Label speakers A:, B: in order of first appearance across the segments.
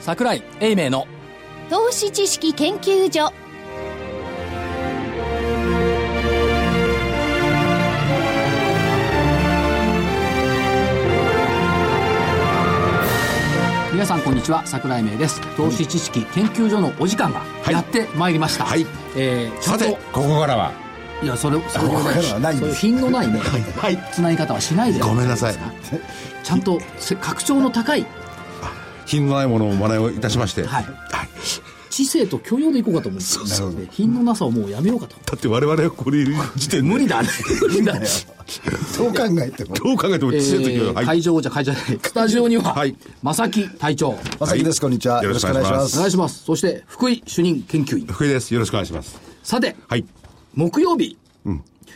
A: 桜井英明の。
B: 投資知識研究所。
A: 皆さんこんにちは。桜井明です。投資知識研究所のお時間がやってまいりました、
C: はい。
A: えー、
C: さてここからは。い
A: やそれそれ
D: はない
A: そういう品のないね、
C: はい。
A: つなぎ方はしないで
C: ごめんなさい。
A: ちゃんとせ格調の高い
C: 品のないものを真似をいたしまして、
A: はい。
C: はい。
A: 知性と許容でいこうかと思うんですよで品のなさをもうやめようかと。
C: だって我々はこれいる時点で。
A: 無理だね。無理だね。
D: そう考えても
C: どう考えても
A: え
C: 知性と許容
A: ー
C: はい。
A: 会場じゃ会場じゃない。スタジオには、
C: はい。
A: 正木隊長。
D: まさきです。こんにちは。
C: よろしくお願いします。
A: お願いします。そして福井主任研究員。
C: 福井です。よろしくお願いします。
A: さて
C: はい。
A: 木曜日、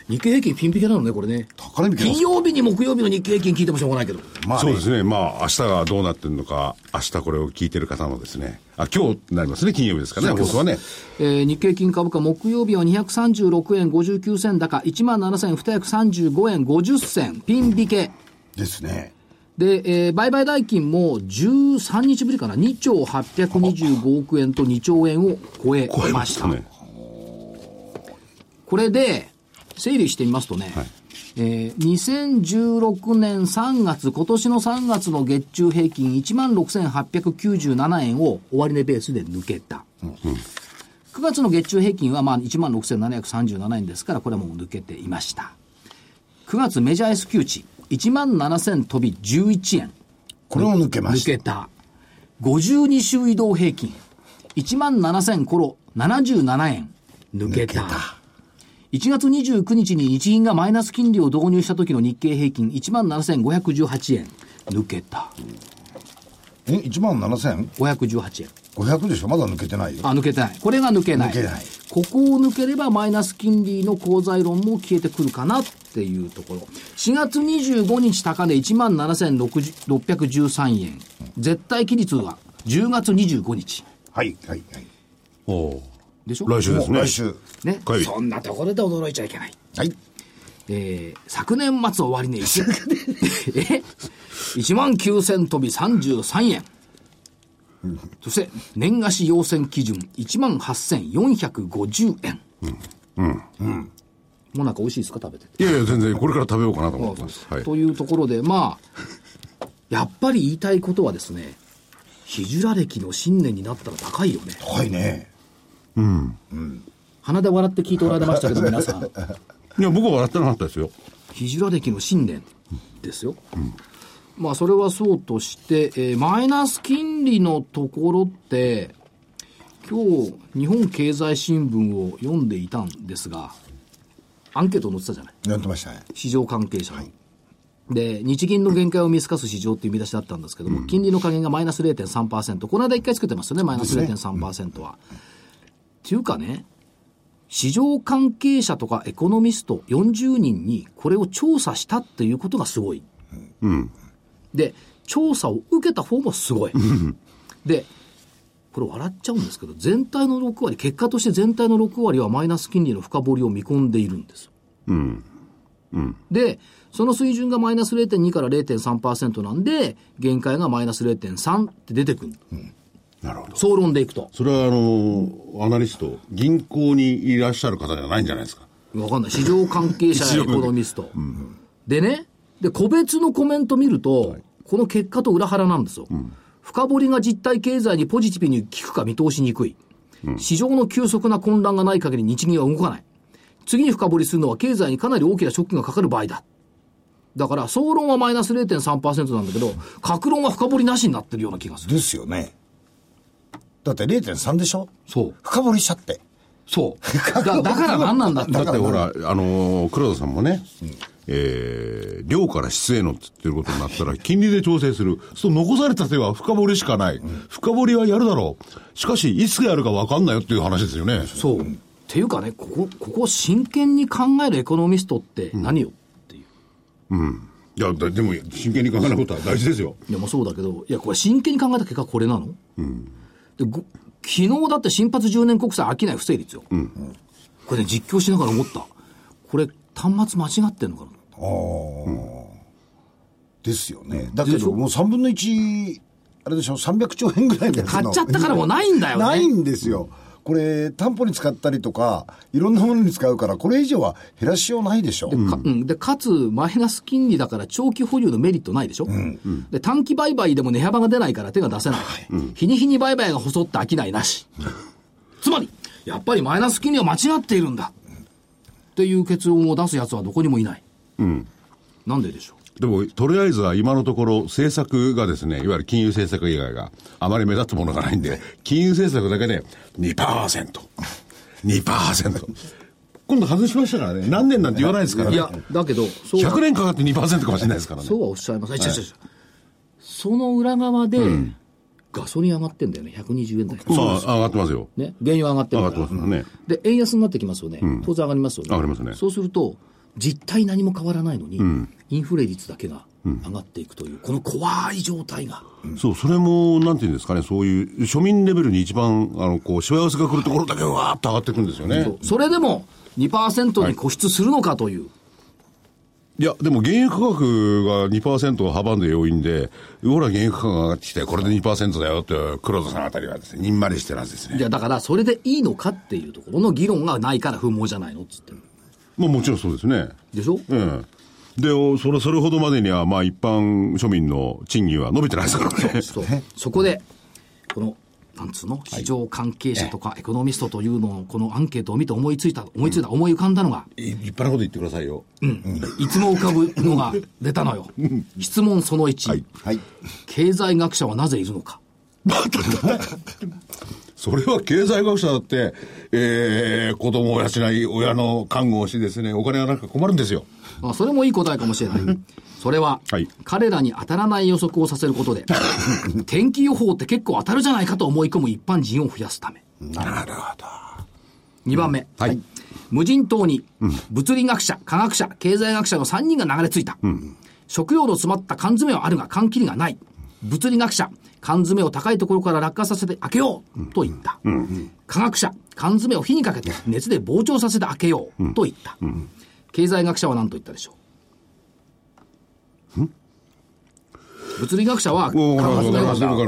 A: 日経平均ピンピケなのねこれね。
D: 高値引きです
A: 金曜日に木曜日の日経平均聞いてもしょうがないけど。
D: まあね。
C: そうですね。まあ明日がどうなってるのか明日これを聞いてる方のですね。あ今日になりますね金曜日ですからね放送はね。
A: えー日経金株価木曜日は236円59銭高。17,235円50銭。ピン引け
D: ですね。
A: で、えー売買代金も13日ぶりかな。2兆825億円と2兆円を超え
C: 超え
A: まし
C: たね。
A: これで整理してみますとね、えー2016年3月、今年の3月の月中平均16,897円を終値ベースで抜けた。9月の月中平均はまあ16,737円ですから、これはもう抜けていました。9月メジャー S q 値、17,000飛び11円。
D: これを抜けました
A: 抜けた。52週移動平均、17,000コロ77円。抜けた。
D: 抜けた
A: 1月29日に日銀がマイナス金利を導入した時の日経平均17,518円。抜けた。
D: え1万7500
A: 518円。
D: でしょ？まだ抜けてないよ
A: あ、抜けてない。これが抜けない。
D: 抜けない
A: ここを抜ければマイナス金利の功罪論も消えてくるかなっていうところ。4月25日高値17,613円。絶対期日は10月25日。
D: はいはいはい
C: おお
A: でしょ？
C: 来週ですね
D: 来週
A: ね
C: はい。
A: そんなところで驚いちゃいけない。
D: はい
A: えー、昨年末終値、え ?1 万9000飛び33円。そして、年貸し要請基準、1万8450円。うん。うん。もうなんか美味しいですか？食べて。
C: いやいや全然これから食べようかなと思ってますはい
A: というところで、まあ、やっぱり言いたいことはですね、ヒジュラ歴の新年になったら高いよね。
D: 高いね
A: 鼻で笑って聞いておられましたけど、皆さん。
C: いや僕は笑ってなかったですよ
A: ヒジュラ歴の新年ですよ。まあそれはそうとして、えーマイナス金利のところって、今日日本経済新聞を読んでいたんですが、アンケート載ってたじゃない？
D: やってましたね
A: 市場関係者の。で、日銀の限界を見透かす市場っていう見出しだったんですけども、金利の加減がマイナス0.3%。この間一回作ってますよね、マイナス0.3%は。っていうかね、市場関係者とかエコノミスト40人にこれを調査したっていうことがすごい。で、調査を受けた方もすごい。で、これ笑っちゃうんですけど、全体の6割、結果として全体の6割はマイナス金利の深掘りを見込んでいるんですよ。で、その水準がマイナス0.2から0.3%なんで、限界がマイナス0.3って出てくる。
C: なるほど
A: 総論でいくと。
C: それはあのアナリスト銀行にいらっしゃる方じゃないんじゃないですか？
A: わかんない。市場関係者や エコノミスト。でね、で、個別のコメント見ると、この結果と裏腹なんですよ。深掘りが実体経済にポジティブに効くか見通しにくい。市場の急速な混乱がない限り日銀は動かない。次に深掘りするのは経済にかなり大きなショックがかかる場合だ。だから、総論はマイナス0.3%なんだけど、格論は深掘りなしになってるような気がする。
D: ですよねだって0.3でしょ？
A: そう。
D: 深掘りしちゃって
A: そう。だだから何なんだって。
C: だってほら、あのー黒田さんもね、えー、量から質へのって言ってることになったら、金利で調整する。そう残された手は深掘りしかない。深掘りはやるだろう。しかし、いつやるか分かんないよっていう話ですよね。
A: そう。っていうかね、ここ、ここを真剣に考えるエコノミストって何よっていう。
C: いや、だでも、真剣に考えることは大事ですよ。
A: いや、まあそうだけど、いや、これ真剣に考えた結果これなの？でご昨日だって新発10年国債商い不成立よ。これね、実況しながら思った。これ、端末間違ってんのかな
D: ですよね。だけどもう3分の1あれでしょ、300兆円ぐらい
A: 買っちゃったからもうないんだよね。
D: ないんですよ。これ、担保に使ったりとか、いろんなものに使うから、これ以上は減らしようないでしょ。
A: かうん、でかつ、マイナス金利だから長期保有のメリットないでしょ、で短期売買でも値幅が出ないから手が出せない、日に日に売買が細って商いなし、つまり、やっぱりマイナス金利は間違っているんだ。っていう結論を出すやつはどこにもいない、なんででしょう
C: でも、とりあえずは今のところ、政策がですね、いわゆる金融政策以外があまり目立つものがないんで、金融政策だけで2%、2%。今度外しましたからね、何年なんて言わないですからね。
A: いや、だけど、そうは
C: 100年かかって2%かもしれないですからね。
A: そうはおっしゃいます。違う違う違うその裏側で、ガソリン上がってんだよね、120円台。
C: そう、上がってますよ。
A: ね、原油上がって
C: 上が
A: るから。
C: ってますね。
A: で、円安になってきますよね。当然上がりますよね。
C: 上がりますね
A: そうすると、実態何も変わらないのに、インフレ率だけが上がっていくという、この怖い状態が。
C: そう、それも、なんていうんですかね、そういう庶民レベルに一番、あの、こう、しわ寄せが来るところだけわーっと上がっていくんですよね。
A: それでも2%に固執するのかという。
C: いや、でも原油価格が2%を阻んで要因で、ほら原油価格が上がってきて、これで2%だよって、黒田さんあたりはですね、にんまりしてるはずですね。
A: いや、だから、それでいいのかっていうところの議論がないから不毛じゃないのっつってる。
C: まあもちろんそうですね。
A: でしょ？
C: うん。で、おそれ、それほどまでには、まあ一般庶民の賃金は伸びてないですからね。
A: そう。そこで、この、なんつうの？市場関係者とかエコノミストというのを、このアンケートを見て思いついた、思いついた、思い浮かんだのが、
C: い立派なこと言ってくださいよ。
A: いつも浮かぶのが出たのよ。質問その1、
D: はい。
A: 経済学者はなぜいるのか。
C: それは経済学者だって、えー、子供を養い、親の看護をしですね、お金がなく困るんですよ。
A: まあ、それもいい答えかもしれない。それは、
C: はい
A: 彼らに当たらない予測をさせることで、天気予報って結構当たるじゃないかと思い込む一般人を増やすため。
C: なるほど。
A: 2番目。
C: はい。
A: 無人島に、物理学者、科学者、経済学者の3人が流れ着いた。食用の詰まった缶詰はあるが缶切りがない。物理学者、缶詰を高いところから落下させて開けようと言った。科学者、缶詰を火にかけて熱で膨張させて開けようと言った。経済学者は何と言ったでしょう？物理学者は高い
C: だ
A: ろか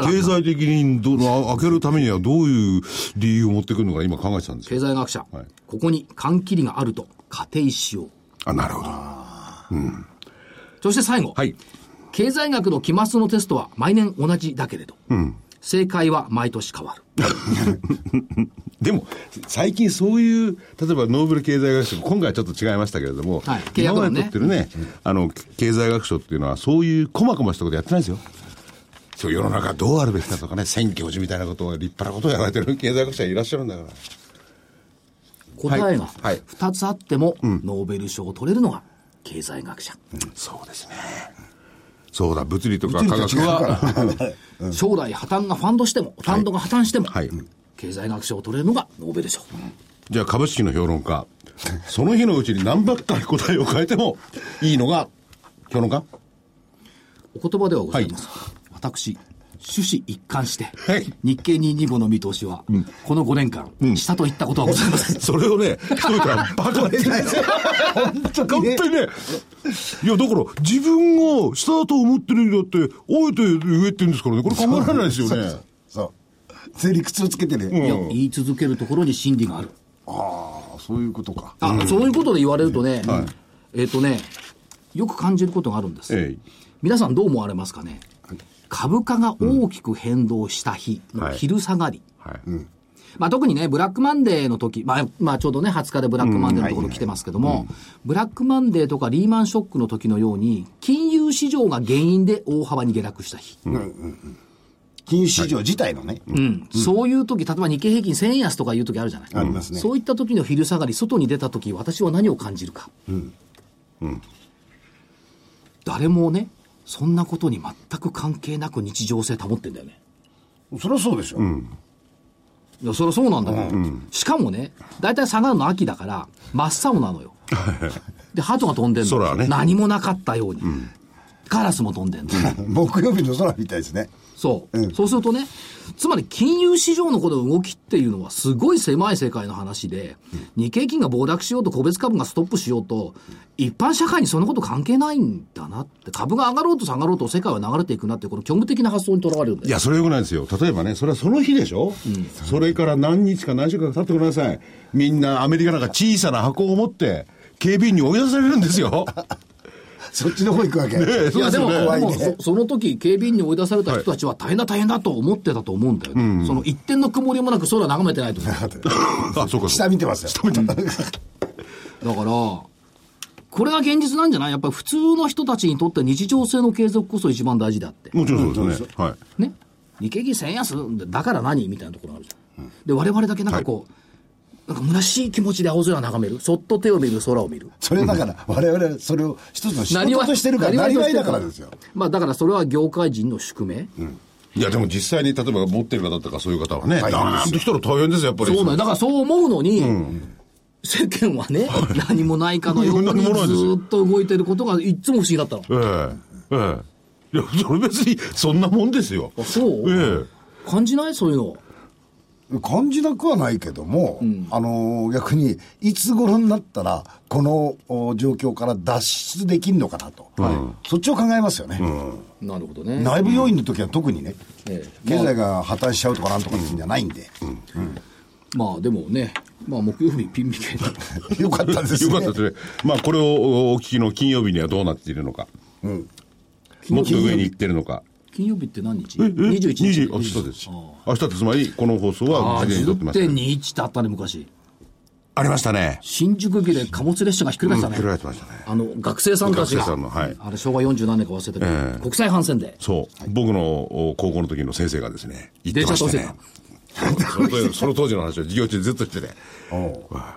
A: ら
C: 経済的にどの開けるためにはどういう理由を持ってくるのか今考えてたんですよ。
A: 経済学者、
C: はい
A: ここに缶切りがあると仮定しよう。
C: あ、なるほど。
A: そして最後。
C: はい。
A: 経済学の期末のテストは毎年同じだけれど、正解は毎年変わる。
C: でも、最近そういう、例えばノーベル経済学賞、今回はちょっと違いましたけれども、
A: はい契
C: 今まで取ってるね、あの、経済学賞っていうのは、そういう細々したことやってないですよ。そう、世の中どうあるべきかとかね、選挙時みたいなことを、立派なことをやられてる経済学者いらっしゃるんだから。
A: 答えが
C: はい
A: 2つあっても、ノーベル賞を取れるのが経済学者。
C: そうですね。そうだ、物理とか科学は、
A: 将来破綻がファンドしても、ファンドが破綻しても、
C: はい。
A: 経済学賞を取れるのがノーベル賞。
C: じゃあ株式の評論家、その日のうちに何ばっかり答えを変えてもいいのが、評論家？
A: お言葉ではございます。私、趣旨一貫して、
C: はい
A: 日経225の見通しは、この5年間、したといったことはございません。
C: それをね、一人からバカって言うんですよ。本当にね。いや、だから、自分が下だと思ってるんだって、あえて上って言うんですからね、これ考えられないですよね。
D: そう。それ理屈をつけてる。
A: いや、言い続けるところに真理がある。
D: ああ、そういうことか。
A: あ、そういうことで言われるとね、えっ、とね、よく感じることがあるんです。
C: え
A: 皆さんどう思われますかね？株価が大きく変動した日の昼下がり。
C: はい。
A: まあ、特にね、ブラックマンデーの時、まあ、まあ、ちょうどね、20日でブラックマンデーのところ来てますけども、ブラックマンデーとかリーマンショックの時のように、金融市場が原因で大幅に下落した日。
D: 金融市場自体のね。
A: うん。そういう時、例えば日経平均1000円安とかいう時あるじゃない。
D: ありますね。
A: そういった時の昼下がり、外に出た時、私は何を感じるか。誰もね、そんなことに全く関係なく日常性保ってんだよね。
D: そりゃそうでしょ。
A: いや、そりゃそうなんだよ、しかもね、大体下がるの秋だから、真っ青なのよ。で、鳩が飛んでんの。
C: 空はね
A: 何もなかったように。カラスも飛んでんの。
D: 木曜日の空みたいですね。
A: そう、そうするとね、つまり金融市場のこの動きっていうのはすごい狭い世界の話で、日経金が暴落しようと個別株がストップしようと、一般社会にそんなこと関係ないんだなって、株が上がろうと下がろうと世界は流れていくなって、この虚無的な発想にとらわれるんだよ。
C: いや、それはよくないですよ。例えばね、それはその日でしょ、それから何日か何週間か経ってください。みんなアメリカなんか小さな箱を持って、警備員に追い出されるんですよ。
D: そっちの方行くわけ。
C: え
A: いやでも、
D: 怖い
A: でも
D: ね
A: そその時警備員に追い出された人たちは大変だ大変だと思ってたと思うんだよね。その一点の曇りもなく空眺めてないと思う。
C: あ、そうか、
D: 下
C: か。
D: 見てますよ。
A: だから、これが現実なんじゃない？やっぱり普通の人たちにとって日常性の継続こそ一番大事であって。
C: もちろんそうですね。はい。
A: ね。日経平均1000円安だから何？みたいなところがあるじゃん。で、我々だけなんかこう、なんか虚しい気持ちで青空眺める。そっと手を見る、空を見る。
D: それだから、我々はそれを一つの仕事としてるから、なりわいだからですよ。
A: まあだからそれは業界人の宿命。
C: いや、でも実際に例えば持ってる方とかそういう方はね、
D: 大変ですよ
C: なんと来たら大変ですよ、やっぱり。
A: そうなんだからそう思うのに、世間はね、何もないかのように ずっと動いてることがいっつも不思議だったの。
C: ええ。ええ。いや、それ別に、そんなもんですよ。
A: あそう、
C: え
A: 感じない？そういうの。
D: 感じなくはないけども、あのー逆に、いつ頃になったら、このお状況から脱出できるのかなと。そっちを考えますよね。
A: なるほどね。
D: 内部要因の時は特にね、
A: ええ
D: 経済が破綻しちゃうとかなんとかっていうんじゃないんで、
A: まあでもね、まあ木曜日ピン引け。
D: よかったですね。
C: えよかったですね。まあ、これをお聞きの金曜日にはどうなっているのか。もっと上に行ってるのか。
A: 金曜日って何日？
C: え
A: ?21 日。
C: 20明日です。明日ってつまり、この放送は事前に撮ってますから。
A: 10.21ってあったね、昔。
C: ありましたね。
A: 新宿駅で貨物列車がひっくり返したね。
C: うんひっくり返ってましたね
A: あの、学生さんたちが。
C: 学生さんのはい
A: あれ、昭和40何年か忘れたけど、
C: ええ
A: 国際反戦で。
C: そう。僕のお高校の時の先生がですね、言って
A: 電
C: ましたね。その当時その話を授業中ずっとしてて。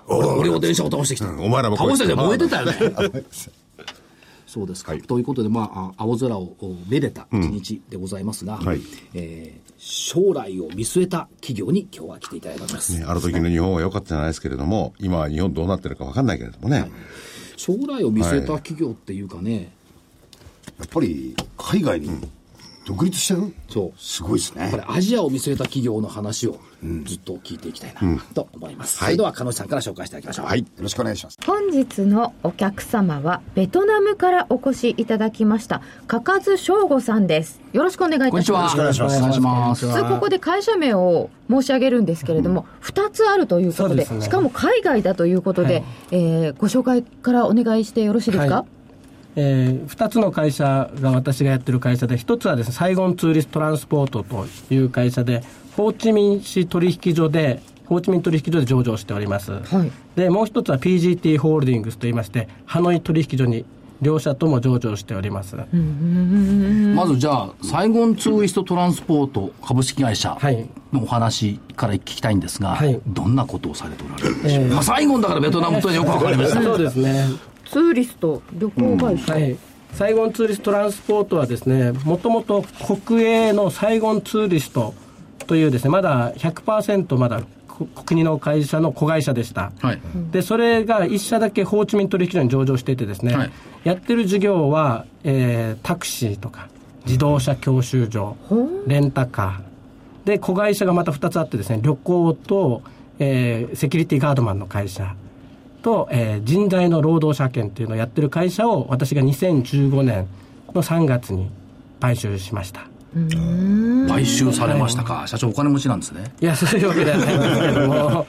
A: 俺俺を電車を倒してきた。
C: お前らも
A: 倒してて燃えてたよね。
D: ね。
A: そうですか。
C: はい
A: ということで、まあ、あ青空をおめでた一日でございますが、
C: はい
A: えー将来を見据えた企業に今日は来ていただいております。
C: ね、ある時の日本は良かったじゃないですけれども、今は日本どうなってるか分かんないけれどもね。
A: 将来を見据えた企業っていうかね、
D: やっぱり、海外に独立してる
A: そう。
D: すごいですね
A: こ。れアジアを見据えた企業の話をずっと聞いていきたいなと思います。それでは、鹿野さんから紹介していただきましょう。
C: はい。
D: よろしくお願いします。
E: 本日のお客様はベトナムからお越しいただきましたかかず翔吾さんですよろしくお願いいたします
A: こんにちは。よろしくお願いします。
E: 普通ここで会社名を申し上げるんですけれども、2つあるということで
F: ね
E: しかも海外だということで、
F: はい
E: えーご紹介からお願いしてよろしいですか、
F: はいえー、2つの会社が私がやってる会社で、1つはですね、サイゴンツーリストランスポートという会社で、ホーチミン市取引所で、ホーチミン取引所で上場しております。
E: はい
F: で、もう1つは PGT ホールディングスといいまして、ハノイ取引所に両社とも上場しております。
A: まずじゃあ、サイゴンツーイストトランスポート株式会社
F: はい
A: のお話から聞きたいんですが、
F: はい
A: どんなことをされておられるんでしょう、まあ、サイゴンだからベトナムとはよくわかりました。
F: そうですね。
E: ツーリスト旅行会社、
F: はい。サイゴンツーリストトランスポートはですね、もともと国営のサイゴンツーリストというですね、まだ100%まだこ国の会社の子会社でした。
A: はい。
F: で、それが一社だけホーチミン取引所に上場していてですね、
A: はい
F: やってる事業は、えータクシーとか、自動車教習所、レンタカー。で、子会社がまた2つあってですね、旅行と、えーセキュリティガードマンの会社と、えー人材の労働者権というのをやってる会社を私が2015年の3月に買収しました。
A: 買収されましたか。社長お金持ちなんですね。
F: いや、そういうわけではないんですけども、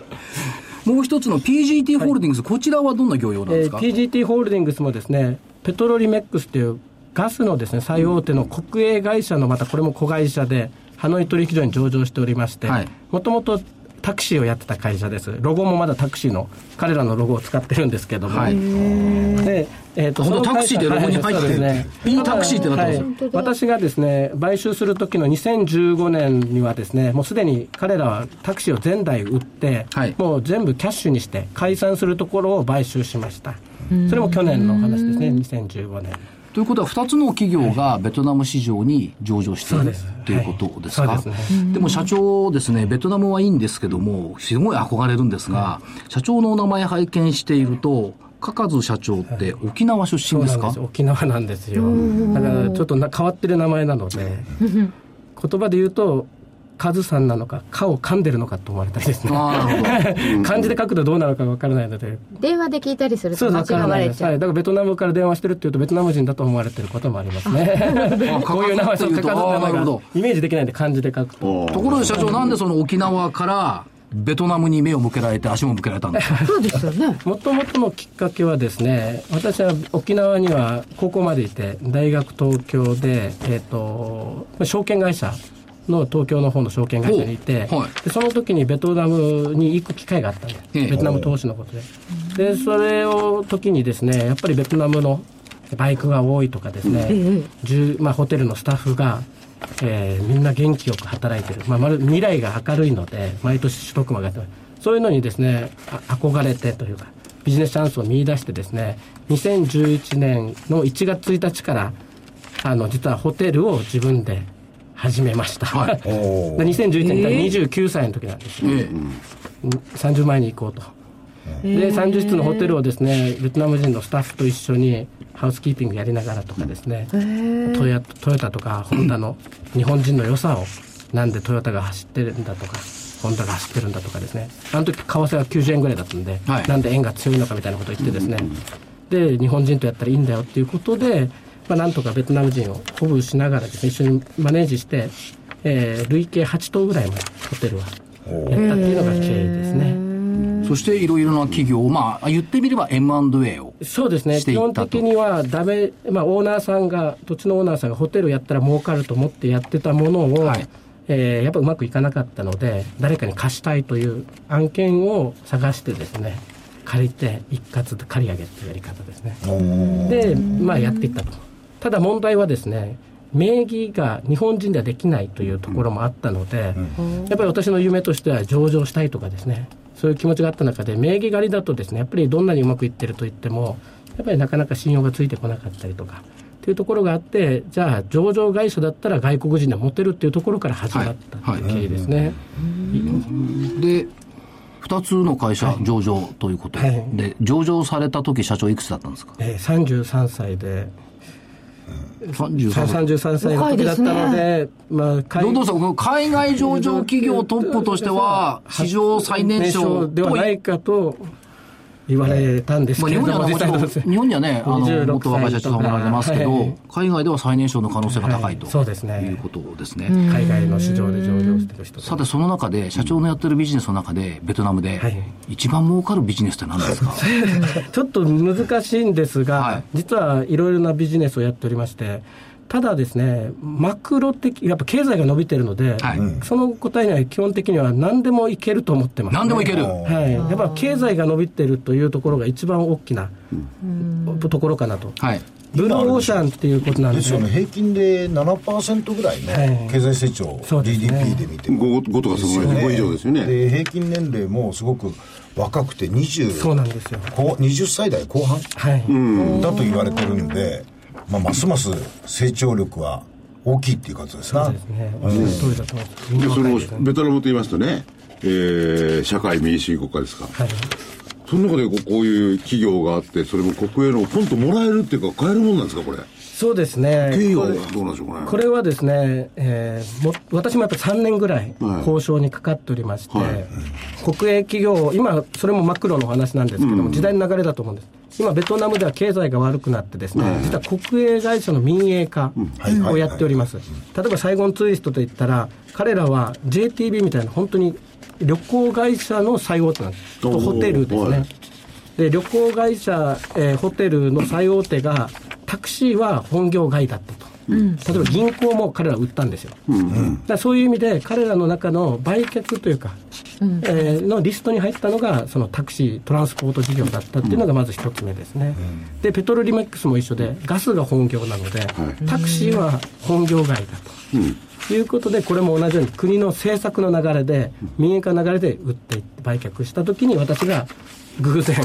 A: もう一つの PGT ホールディングス、こちらはどんな業用なんですか、
F: えー PGT ホールディングスもですね、ペトロリメックスというガスのですね、最大手の国営会社のまたこれも子会社で、ハノイ取引所に上場しておりまして
A: はい、
F: もともとタクシーをやってた会社です。ロゴもまだタクシーの、彼らのロゴを使ってるんですけども。
A: はい。
F: で、えーと
A: 本当
F: その
A: タクシーでロゴに入ってる。
F: ね。
A: いいタクシーってなってます。よ
F: はい。私がですね、買収する時の2015年にはですね、もうすでに彼らはタクシーを全台売って、
A: はい。
F: もう全部キャッシュにして解散するところを買収しました。それも去年の話ですね、2015年。
A: ということは、2つの企業がベトナム市場に上場しているということですか、
F: です。
A: でも社長ですね、ベトナムはいいんですけども、すごい憧れるんですが、社長のお名前拝見していると、かかず社長って沖縄出身ですか？
F: 沖縄なんですよ。だからちょっとな変わってる名前なので、言葉で言うと、カズさんなのか、かを噛んでるのかと思われたりですね。漢字で書くとどうなのかわからないので、
E: 電話で聞いたりする
F: そう
E: と間
F: ですわからない
E: 違われちゃう。
F: はい。だからベトナムから電話してるっていうと、ベトナム人だと思われてることもありますね。こういう名前、そう、
A: かかず
F: の名前が
A: あーなるほど
F: イメージできないんで漢字で書くと。
A: ところで社長、なんでその沖縄からベトナムに目を向けられて足も向けられたんですか？
E: そうですよね。
F: もともとのきっかけはですね、私は沖縄には高校までいて、大学東京で、えっ、と、証券会社の東京の方の証券会社にいて、
A: はい。
F: でその時にベトナムに行く機会があったんです。
A: ええ。
F: ベトナム投資のことで。で、それを時にですね、やっぱりベトナムのバイクが多いとかですね、10まあ、ホテルのスタッフが、えーみんな元気よく働いてる、まあ、まる未来が明るいので毎年取得も上がってますそういうのにですねあ憧れてというかビジネスチャンスを見出してですね2011年の1月1日からあの実はホテルを自分で始めました、
A: はい。
F: で2011年から29歳の時なんですよ、
A: え
F: 30万円に行こうと。で30室のホテルをですねベトナム人のスタッフと一緒にハウスキーピングやりながらとかですねトヨトヨタとかホンダの日本人の良さをなんでトヨタが走ってるんだとかホンダが走ってるんだとかですね。あの時為替が90円ぐらいだったんで、
A: はい。
F: なんで円が強いのかみたいなことを言ってですね。で日本人とやったらいいんだよっていうことで、まあ、なんとかベトナム人を鼓舞しながらですね一緒にマネージして、えー累計8棟ぐらいまでホテルはやったっていうのが経緯ですね。
A: えそしていろいろな企業を、まあ、言ってみれば M&A を。
F: そうですね、基
A: していったと
F: 本的にはダメ、まあ、オーナーさんが、土地のオーナーさんがホテルやったら儲かると思ってやってたものを、
A: はい
F: えーやっぱうまくいかなかったので、誰かに貸したいという案件を探してですね、借りて、一括で借り上げっていうやり方ですね。で、まあ、やっていったと。ただ問題はですね、名義が日本人ではできないというところもあったので、やっぱり私の夢としては上場したいとかですね、そういう気持ちがあった中で、名義借りだとですね、やっぱりどんなにうまくいってると言っても、やっぱりなかなか信用がついてこなかったりとか、っていうところがあって、じゃあ上場会社だったら外国人で持てるっていうところから始まった
A: はい。
F: 経緯ですね。
A: で、2つの会社上場ということ
F: はい。
A: で、上場された時社長いくつだったんですか？
F: えー33歳で、
A: 33
F: 33歳の時だったので、まあ、海
A: どうどう海外上場企業トップとしては、史上最年少
F: ではないかと言われたんです
A: まあ、
F: けれども、
A: 日本にはねもちろん
F: 実際どうです
A: 日本にはね、あの、
F: 26
A: 元若い社長さんもおられますけど、
F: はい
A: 海外では最年少の可能性が高い
F: はい。
A: と、
F: そうですね。
A: いうことですね。
F: 海外の市場で上場してる人
A: さて、その中で、社長のやってるビジネスの中で、ベトナムで
F: はい、
A: 一番儲かるビジネスって何ですか？
F: ちょっと難しいんですが、
A: はい。
F: 実はいろいろなビジネスをやっておりまして、ただですね、マクロ的、やっぱ経済が伸びてるので、
A: はい。
F: その答えには基本的には何でもいけると思ってます、
A: 何でもいける。
F: はい、やっぱ経済が伸びてるというところが一番大きなところかなと。
A: はい。
F: ブルーオーシャンっていうことなんで。す
D: よね、平均で7%ぐらい
F: はい。
D: ね、経済成長、
F: ね。
D: GDP で見て。も。
C: 5, とかそのぐらいね5以上ですよね。
D: で、平均年齢もすごく若くて20、
F: そうなんですよ。
D: こう20歳代後半
F: はい。
D: だと言われてるんで、まあ、ますます成長力は大きいっていうことですな。
F: そうですね。おっしゃる通りだと思います。みん
C: でそのベトナムと言いますとね、えー社会民主主義国家ですか、
F: はい。
C: その中でこうこういう企業があってそれも国営のポンともらえるっていうか買えるもんなんですかこれ？
F: そうですね。
C: 経緯は
F: これ
C: どうなんでしょうかね
F: これはですね、えーも私もやっぱり3年ぐらい
C: はい
F: 交渉にかかっておりまして、
C: はい
F: 国営企業、今、それもマクロの話なんですけども、時代の流れだと思うんです。今、ベトナムでは経済が悪くなってですね、実は国営会社の民営化をやっております。例えば、サイゴンツーリストといったら、彼らは JTB みたいな、本当に旅行会社の最大手なんです。とホテルです
C: はい。
F: ね。で旅行会社、えーホテルの最大手がタクシーは本業外だったと、例えば銀行も彼ら売ったんですよ、だそういう意味で彼らの中の売却というか、えーのリストに入ったのがそのタクシートランスポート事業だったっていうのがまず一つ目ですね、でペトロリメックスも一緒でガスが本業なので、タクシーは本業外だと、いうことで、これも同じように国の政策の流れで、民営化の流れで売っていって売却したときに、私が偶然、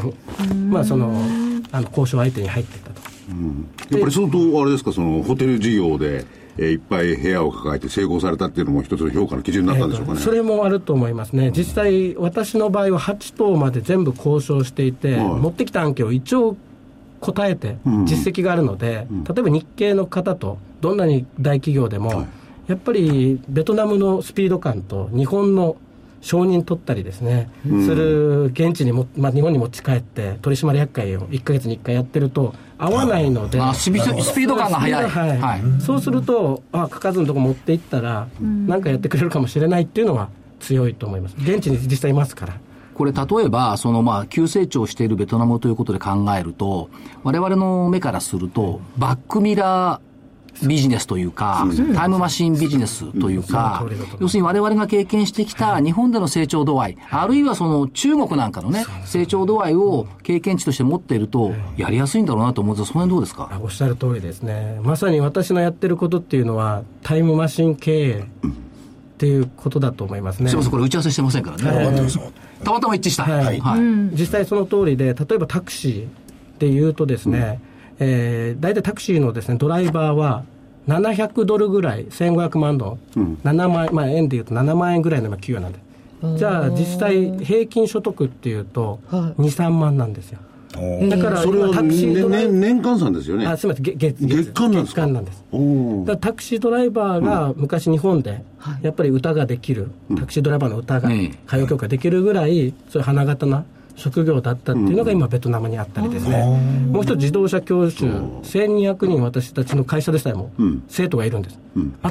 F: まあその、あの交渉相手に入っていったと。
C: やっぱり相当あれですかそのホテル事業で、えーいっぱい部屋を抱えて成功されたっていうのも一つの評価の基準になったんでしょうかね、
F: それもあると思いますね、実際、私の場合は8棟まで全部交渉していて、
C: はい。
F: 持ってきた案件を一応答えて、実績があるので、例えば日系の方と、どんなに大企業でも、
C: はい。
F: やっぱりベトナムのスピード感と日本の承認取ったりですね、する現地にも、まあ、日本に持ち帰って取締役会を1か月に1回やってると合わないので、
A: あスピードスピード感が速い。
F: はい。
A: はい。
F: そうするとあ書かずのとこ持っていったら何かやってくれるかもしれないっていうのは強いと思います。現地に実際いますから。
A: これ例えば、そのまあ、急成長しているベトナムということで考えると、我々の目からすると、バックミラービジネスというか、タイムマシンビジネスというか要するに我々が経験してきた日本での成長度合い、あるいはその中国なんかのね、成長度合いを経験値として持っていると、やりやすいんだろうなと思うんです。が、その辺どうですか？
F: あおっしゃる通りですね。まさに私のやってることっていうのはタイムマシン経営っていうことだと思いますね。
A: すみません、これ打ち合わせしてませんからね。たまたま一致した。
F: はい。
A: はい。
F: 実際その通りで例えばタクシーでいうとですね、えー大体タクシーのですねドライバーは700ドルぐらい1500万ドル、7万まあ、円でいうと7万円ぐらいの今給与なんで。じゃあ実際平均所得っていうと23万なんですよ。だから
C: それは
F: 今タクシー
C: ね
F: ドライ
C: ね年換算ですよね。
F: あすみません。月月。
C: 月間なんですか？
F: 月間なんです。だからタクシードライバーが昔日本でやっぱり歌ができる、タクシードライバーの歌が
A: ええ。
F: 歌謡曲ができるぐらいそういう花形な職業だったっていうのが今ベトナムにあったりですね、もう一つ自動車教習1200人私たちの会社でさえも生徒がいるんです、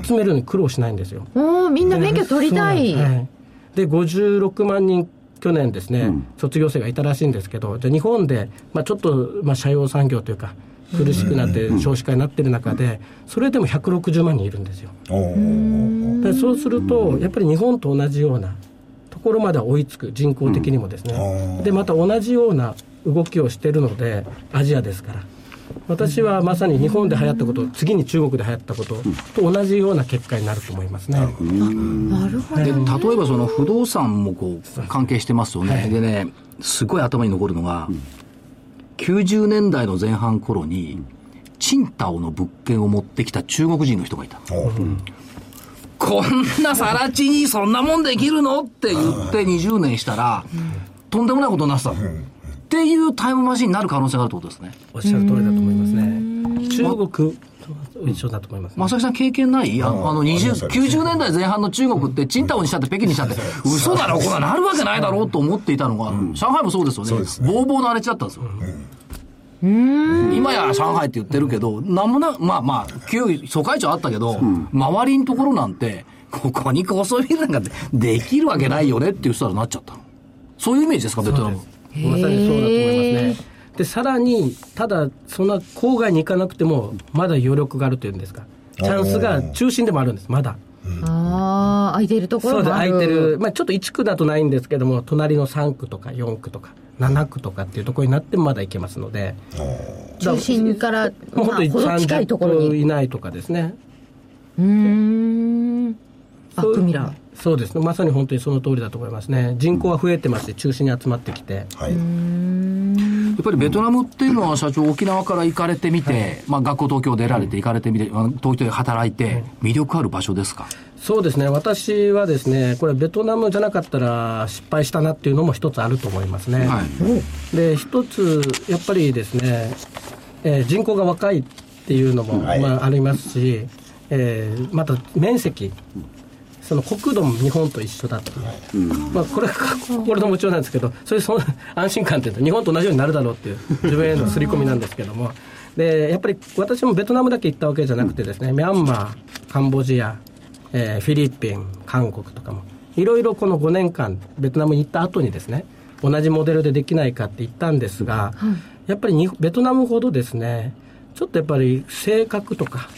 F: 集めるのに苦労しないんですよ。
E: おーみんな免許取りたい。
F: はい。で56万人去年ですね、卒業生がいたらしいんですけどじゃあ日本で、まあ、ちょっと、まあ、社用産業というか苦しくなって少子化になってる中でそれでも160万人いるんですよ。でそうするとやっぱり日本と同じようなところまでは追いつく人口的にもですね、でまた同じような動きをしてるのでアジアですから。私はまさに日本で流行ったこと次に中国で流行ったことと同じような結果になると思いますね。
E: なるほど。
A: で例えばその不動産もこう関係してますよね、でね、すごい頭に残るのが、90年代の前半頃に、チンタオの物件を持ってきた中国人の人がいた。こんなさら地にそんなもんできるの？って言って20年したら、とんでもないことになってたの。っていうタイムマシンになる可能性があるってことですね。
F: おっしゃる通りだと思いますね。中国と一緒だと思います、ね。
A: 正木さん経験ない？ああの20、90年代前半の中国って、チンタオにしたって北京にしたって、嘘だろ、こんななるわけないだろうと思っていたのが、上海もそうですよね。ボーボーの荒れ地だったんですよ。今や上海って言ってるけど、なんもな、まあまあ、旧疎開地はあったけど、周りのところなんて、ここに高層ビルなんかできるわけないよねっていう人になっちゃったの。そういうイメージですか、ベトナム。
F: まさにそうだと思いますね。で、さらに、ただ、そんな郊外に行かなくても、まだ余力があるというんですか。チャンスが中心でもあるんです、まだ。
E: ああ、空いてるとこ
F: そうです、
E: ろもある。
F: 空いてる。まあちょっと1区だとないんですけども、隣の3区とか4区とか、7区とかっていうところになってもまだ行けますので。
E: 中心から、
F: もう本当に
E: まあほど近いと
F: 30
E: ころに。
F: 分以内とかですね。
E: うーん。バックミラー。
F: そうですね。まさに本当にその通りだと思いますね。人口は増えてますし、中心に集まってきて。
D: はい。
A: やっぱりベトナムっていうのは社長沖縄から行かれてみて、まあ学校東京出られて行かれてみて、東京で働いて、魅力ある場所ですか？
F: そうですね。私はですね、これベトナムじゃなかったら失敗したなっていうのも一つあると思いますね。
A: はい。
F: で、一つ、やっぱりですね、えー人口が若いっていうのも、
D: はい
F: まあ、ありますし、えーまた面積、その国土も日本と一緒だという、まあ、これは心の持ちようなんですけど、そういうその 安心感っていうと、日本と同じようになるだろうっていう、自分への刷り込みなんですけども、でやっぱり私もベトナムだけ行ったわけじゃなくてですね、ミャンマー、カンボジア、えーフィリピン、韓国とかも、いろいろこの5年間、ベトナムに行った後にですね、同じモデルでできないかって言ったんですが、やっぱりにベトナムほどですね、ちょっとやっぱり性格とか、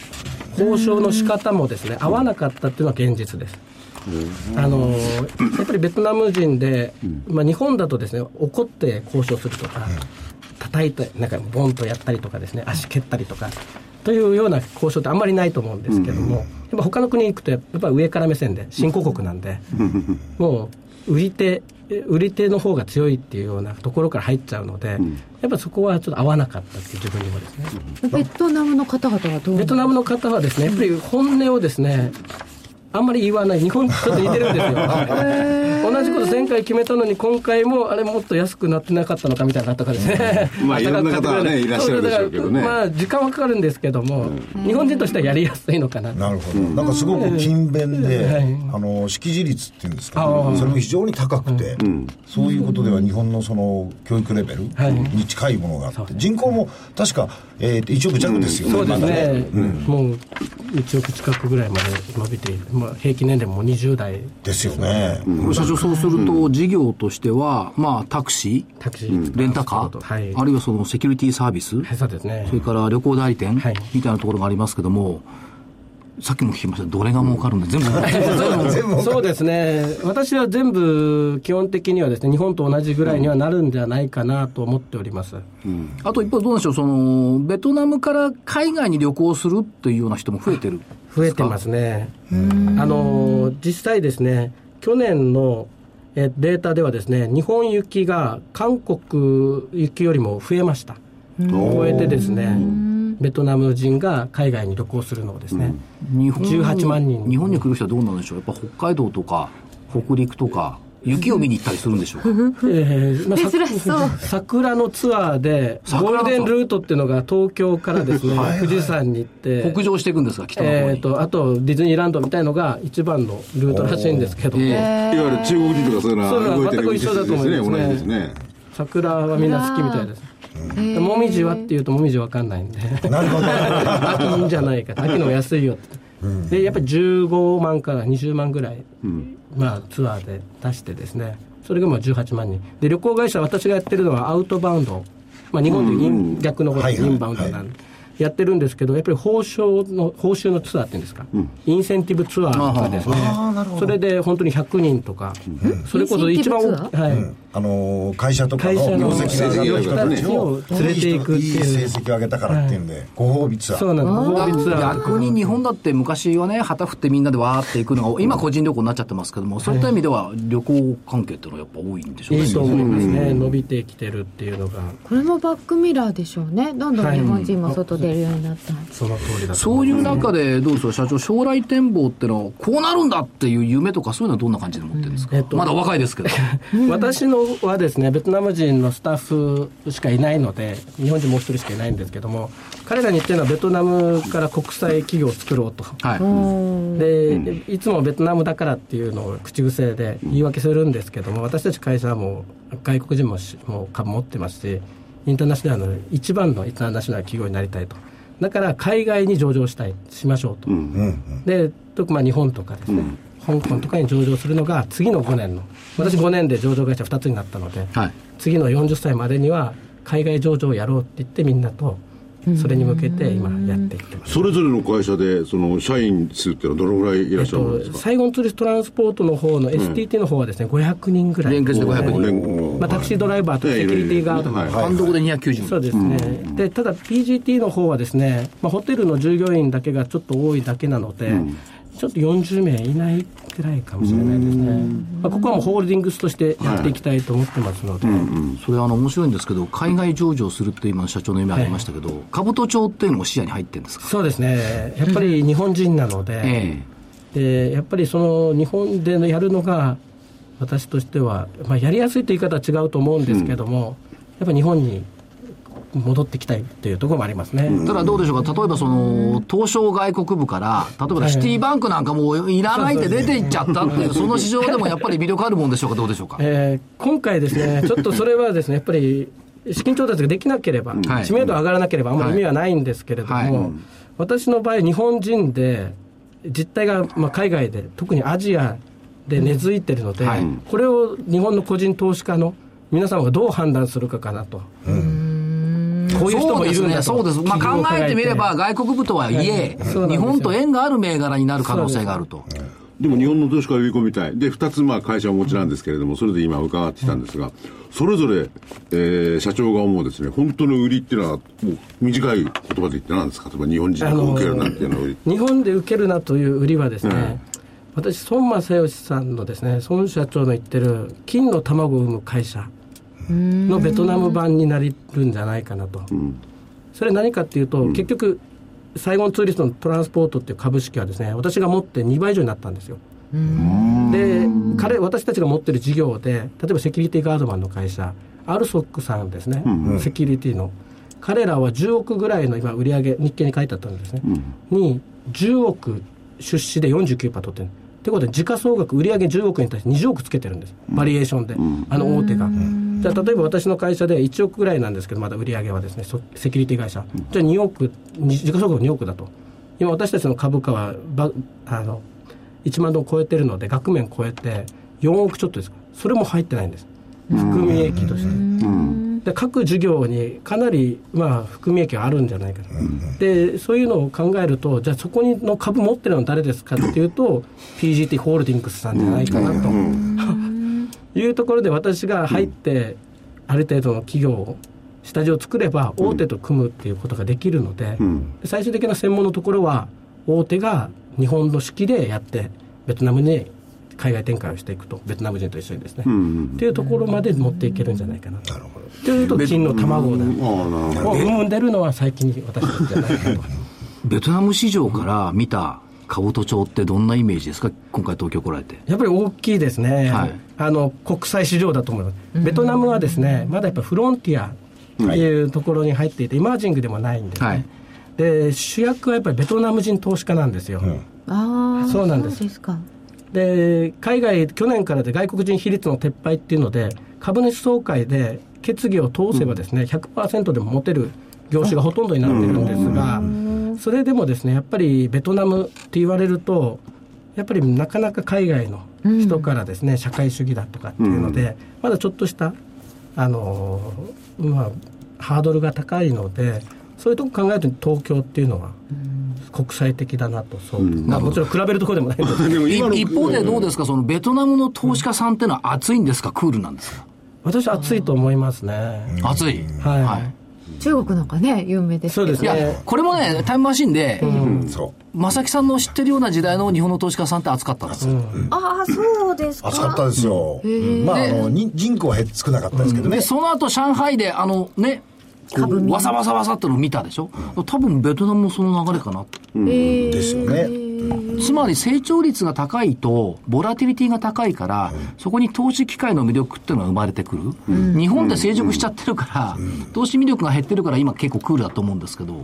F: 交渉の仕方もですね、合わなかったっていうのは現実です。あのやっぱりベトナム人で、まあ、日本だとですね怒って交渉するとか、叩いてなんかボンとやったりとかですね足蹴ったりとかというような交渉ってあんまりないと思うんですけども、やっぱ他の国に行くとやっぱ上から目線で新興国なんで、もう売り手売り手の方が強いっていうようなところから入っちゃうので、やっぱそこはちょっと合わなかったっていう自分にもですね。
E: ベトナムの方々はどう
F: ベトナムの方はですね、やっぱり本音をですね、あんまり言わない、日本ちょっと似てるんですよ。同じこと前回決めたのに、今回もあれもっと安くなってなかったのかみたいなのとかですね。
C: まあいろんな方はねいらっしゃるでしょうけどね。
F: まあ時間はかかるんですけども、日本人としてはやりやすいのかな。
D: なるほど、なんかすごく勤勉で、
F: はい。
D: あの識字率っていうんですか、
F: ああ
D: それも非常に高くて、そういうことでは日本のその教育レベル
F: はい。
D: に近いものがあって、人口も確か、えーと1億弱ですよね、
F: そうです
D: まだ
F: ね、もう1億近くぐらいまで伸びている、まあ、平均年齢も20代、
D: ですよね。
A: 社長、そうすると、事業としては、まあ、タクシー、
F: タクシー、
A: レンタカー、
F: はい、
A: あるいはそのセキュリティサービス、
F: はい、そうですね。
A: そ。れから旅行代理店、
F: はい。
A: みたいなところがありますけども、さっきも聞きました。どれが儲かるんで、全部、全部
F: そうですね、私は全部、基本的にはですね、日本と同じぐらいにはなるんじゃないかなと思っております。
A: あと一方、どうでしょう、そのベトナムから海外に旅行するっていうような人も増えてる
F: 増えてますね。あの実際ですね、去年のえデータではですね、日本行きが韓国行きよりも増えました。超えてですね、ベトナム人が海外に旅行するのをですね、
A: 日本に
F: 18万人。
A: 日本に来る人はどうなんでしょう、やっぱ北海道とか北陸とか、雪を見に行ったりするんでしょうか？
F: えーまあ桜のツアーで、ゴールデンルートっていうのが東京からですね、富士山に行って、
A: 北上していくんですか、北の方に。
F: えー、とあとディズニーランドみたいのが一番のルートらしいんですけど。も、
A: え
C: いわゆる中国人とかそういうの
F: そういうのは
C: いてる
F: 全く一緒だと思いますね。
C: 同じですね。
F: 桜はみんな好きみたいです。でもみじはっていうともみじわかんないんで。
D: なるほど。
F: 秋いいんじゃないか。秋の安いよって、でやっぱり15万から20万ぐらい、まあ、ツアーで出してですね。それがまあ18万人。で旅行会社私がやってるのはアウトバウンド、まあ、日本でいうイン逆のこと
D: はいはい
F: インバウンドなんで、やってるんですけどやっぱり報酬の報酬のツアーっていうんですか、インセンティブツアーとかですね。それで本当に100人とか、それこそ一番
E: インセンティブツ
F: はい、
D: あのー会社とかの業績が上がった人たちを
F: 連れていくっていう。
D: いい成績を上げたからっていうんで、ご褒美ツアー。
F: そうなんです。ご褒美ツアー
A: 逆に日本だって昔はね、旗振ってみんなでわーって行くのが、今個人旅行になっちゃってますけども、そういった意味では旅行関係っていうのはやっぱ多いんでしょうね。
F: いいと思いますね、伸びてきてるっていうのが、
E: これもバックミラーでしょうね。どんどん日本人も外出るようになった、
F: その通りだと
A: そういう中で、どうですか、社長、将来展望ってのは、こうなるんだっていう夢とか、そういうのはどんな感じで持ってるんですか、
F: えっと。
A: まだお若いですけど。
F: 私のはですね、ベトナム人のスタッフしかいないので、日本人もう一人しかいないんですけども、彼らに言ってるのはベトナムから国際企業を作ろうと。
A: はい。
F: で、いつもベトナムだからっていうのを口癖で言い訳するんですけども、私たち会社はもう外国人もしもう株持ってますし、インターナショナルの一番のインターナショナル企業になりたいと。だから海外に上場したい、しましょうと。で、特にまあ日本とかですね、香港とかに上場するのが次の5年の、私5年で上場会社2つになったので、
A: はい。
F: 次の40歳までには海外上場をやろうって言ってみんなとそれに向けて今やっていってます。
C: それぞれの会社で、その社員数っていうのはどのぐらいいらっしゃるんです
F: えっと、
C: か、
F: サイゴンツーリストトランスポートの方の STT の方はですね、500人ぐらい。
A: 連結で500人。
C: 連
F: まあ、タクシードライバーとかセキュリティガード
C: はい。
A: 単独で290人。
F: そうですね、でただ PGT の方はですね、まあ、ホテルの従業員だけがちょっと多いだけなので、ちょっと40名いないくらいかもしれないですね、まあ、ここはもうホールディングスとしてやっていきたいと思ってますので、
A: それあの面白いんですけど、海外上場するって今、社長の夢ありましたけど、兜町っていうのも視野に入ってるんですか、
F: そうですね、やっぱり日本人なので、
A: え
F: でやっぱりその日本でのやるのが、私としては、まあ、やりやすいという言い方は違うと思うんですけども、やっぱり日本に戻ってきたいっていうところもありますね。
A: えただどうでしょうか、例えばその東証外国部から、例えばシティバンクなんかもういらないって出ていっちゃったっていう、その市場でもやっぱり魅力あるもんでしょうか、どうでしょうか？
F: えー今回ですね、ちょっとそれはですね、やっぱり資金調達ができなければ、
A: はい。
F: 知名度上がらなければあんまり意味はないんですけれども、
A: はい。
F: 私の場合、日本人で、実態がまあ海外で、特にアジアで根付いてるので、
A: はい。
F: これを日本の個人投資家の皆様がどう判断するかかなと。こういう人もいるんだと。
A: そうですね、そうです。まあ考えてみれば、外国部とはいえ、日本と縁がある銘柄になる可能性があると。
C: でも日本の投資家を呼び込みたい。で、二つまあ会社をお持ちなんですけれども、それで今伺ってきたんですが、それぞれ、えー社長が思うですね、本当の売りっていうのは、もう短い言葉で言って何ですか？例えば日本人が受けるなんていうのは売り。
F: 日本で受けるなという売りはですね、私、孫正義さんのですね、孫社長の言ってる金の卵を産む会社のベトナム版になりるんじゃないかなと。それ何かっていうと、結局、サイゴンツーリストのトランスポートっていう株式はですね、私が持って2倍以上になったんですよ。で、彼、私たちが持ってる事業で、例えばセキュリティガードマンの会社、アルソックさんですね、セキュリティの。彼らは10億ぐらいの今、売り上げ、日経に書いてあったんですね、に、10億出資で49%取ってる。ってことで、時価総額、売上10億に対して20億つけてるんです、バリエーションで、あの大手が。じゃあ、例えば私の会社で1億ぐらいなんですけど、まだ売り上げはですね、そセキュリティ会社、じゃあ2億、に時価総額2億だと。今、私たちの株価はばあの1万ドル超えてるので、額面超えて4億ちょっとです。それも入ってないんです、含み益として。で各事業にかなり、まあ、含み益があるんじゃないかと、でそういうのを考えると、じゃあそこにの株持ってるのは誰ですかっていうと、PGT ホールディングスさんじゃないかなと、いうところで私が入って、ある程度の企業を、下地を作れば、大手と組むっていうことができるので、で最終的な専門のところは、大手が日本の式でやって、ベトナムに海外展開をしていくと、ベトナム人と一緒にですね、っていうところまで持っていけるんじゃないかな。と。というと、金の卵だ。を生んでるのは最近に私じゃないかと。
A: ベトナム市場から見た株都庁ってどんなイメージですか？今回東京来られて。
F: やっぱり大きいですね、
A: はい。
F: あの国際市場だと思います、ベトナムはですねまだやっぱフロンティアっていうところに入っていて、イマージングでもないんですね、
A: はい。
F: で主役はやっぱりベトナム人投資家なんですよ、
E: ああ
F: そうなんです。
E: そうですか。
F: で海外、去年からで外国人比率の撤廃っていうので、株主総会で決議を通せばですね、100%でも持てる業種がほとんどになってるんですが、それでもですね、やっぱりベトナムって言われると、やっぱりなかなか海外の人からですね、社会主義だとかっていうので、まだちょっとした、あのーまあ、ハードルが高いので、そういうとこ考えると東京っていうのは国際的だなと、そう、まあ、もちろん比べるところでもないんで。
A: 一方でどうですか？そのベトナムの投資家さんってのは熱いんですか？クールなんですか？
F: 私は暑いと思いますね。
A: 熱い。
F: はい
E: 中国なんかね有名ですけど
F: そうです
A: いや
F: ね。、
A: これもね、タイムマシンで、
D: そ
A: 正木さんの知ってるような時代の日本の投資家さんって熱かったんですよ。
E: ああそうです
D: う。
E: か
D: 暑かったですよ。まあ、あの、に人口は減っ少なかったですけどね
A: で、。その後上海で、あのね、わさわさわさってのを見たでしょ？多分ベトナムもその流れかな。
D: ですよね。
A: つまり成長率が高いと、ボラティリティが高いから、そこに投資機会の魅力っていうのが生まれてくる。日本って成熟しちゃってるから、投資魅力が減ってるから今結構クールだと思うんですけど、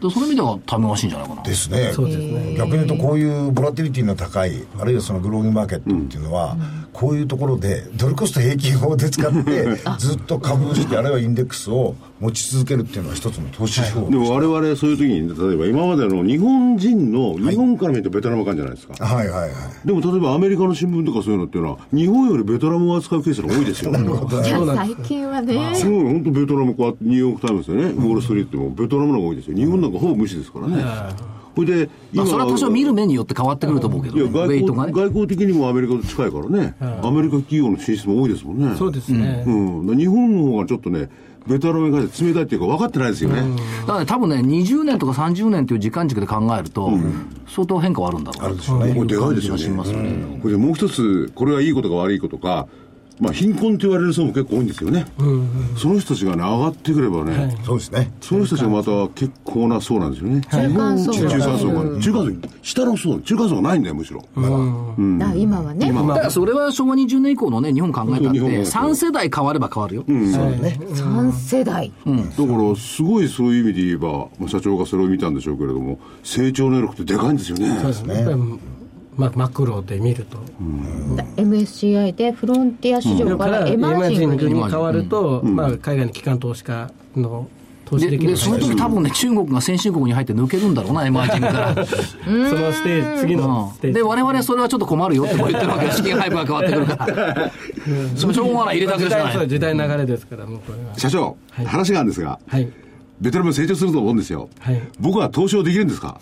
A: でその意味ではタイムマシンじゃないかな。
D: ですね。
F: そうですね。
D: 逆に言うとこういうボラティリティの高いあるいはそのグロービングマーケットっていうのは、こういうところでドルコスト平均法で使って ずっと株式あるいはインデックスを持ち続けるっていうのは一つの投資手法
C: でも我々そういう時に、例えば今までの日本人の、日本から見るとベトナム感じゃないですか。
D: はいはいはい
C: でも例えばアメリカの新聞とかそういうのっていうのは、日本よりベトナムを扱うケースが多いですよ。
E: じゃあ最近はね
C: すごい、本当ベトナムこうやってニューヨークタイムズでね、ウォールストリートもベトナムの方が多いですよ。日本なんかほぼ無視ですからね。それで、
A: まあ、それは多少見る目によって変わってくると思うけど、
C: いや
A: ね、ウ
C: 外交
A: ね。
C: 外交的にもアメリカと近いからね、アメリカ企業の進出も多いですもんね。
F: そうですね。
C: うん、日本の方がちょっとね、ベトナムに関して冷たいっていうか分かってないですよね。
A: だからね、多分ね、20年とか30年という時間軸で考えると、相当変化はあるんだろうな。
D: あるでしょうね。
C: これでかいですよね。これでもう一つ、これがいいことか悪いことか、まあ、貧困と言われる層も結構多いんですよね。その人たちがね、上がってくればね、
D: そうですね。
C: その人たちがまた結構な層なんですよね。
E: 中間層
C: 中間層が。中間層、下の層、中間層がないんだよ、むしろ。
E: あ今はね。
A: だからそれは昭和20年以降のね、日本考えたって、
C: 日本。も
A: 3世代変われば変わるよ。
E: 3世代。
C: だから、すごいそういう意味で言えば、まあ、社長がそれを見たんでしょうけれども、成長能力ってでかいんですよね。
F: そうですね。まマクロで見ると。
E: MSCI でフロンティア市場か
F: ららエ
E: エマ
F: マージン
E: グに
F: 変わると、まあ、海外の機関投資家の投資
A: で、
F: できる
A: でその時多分ね、中国が先進国に入って抜けるんだろうな、エマージングから。
F: そのステージ、次のステージ。
A: うんで、我々それはちょっと困るよって言ってるわけよ。資金配分が変わってくるから。それしょうがない、入れたく
F: 時
A: じゃない。
F: 時代の流れですから、もうこれは。
C: 社長、話があるんですが、
F: はい。
C: ベトナム成長すると思うんですよ。
F: はい
C: 僕は投資をできるんですか？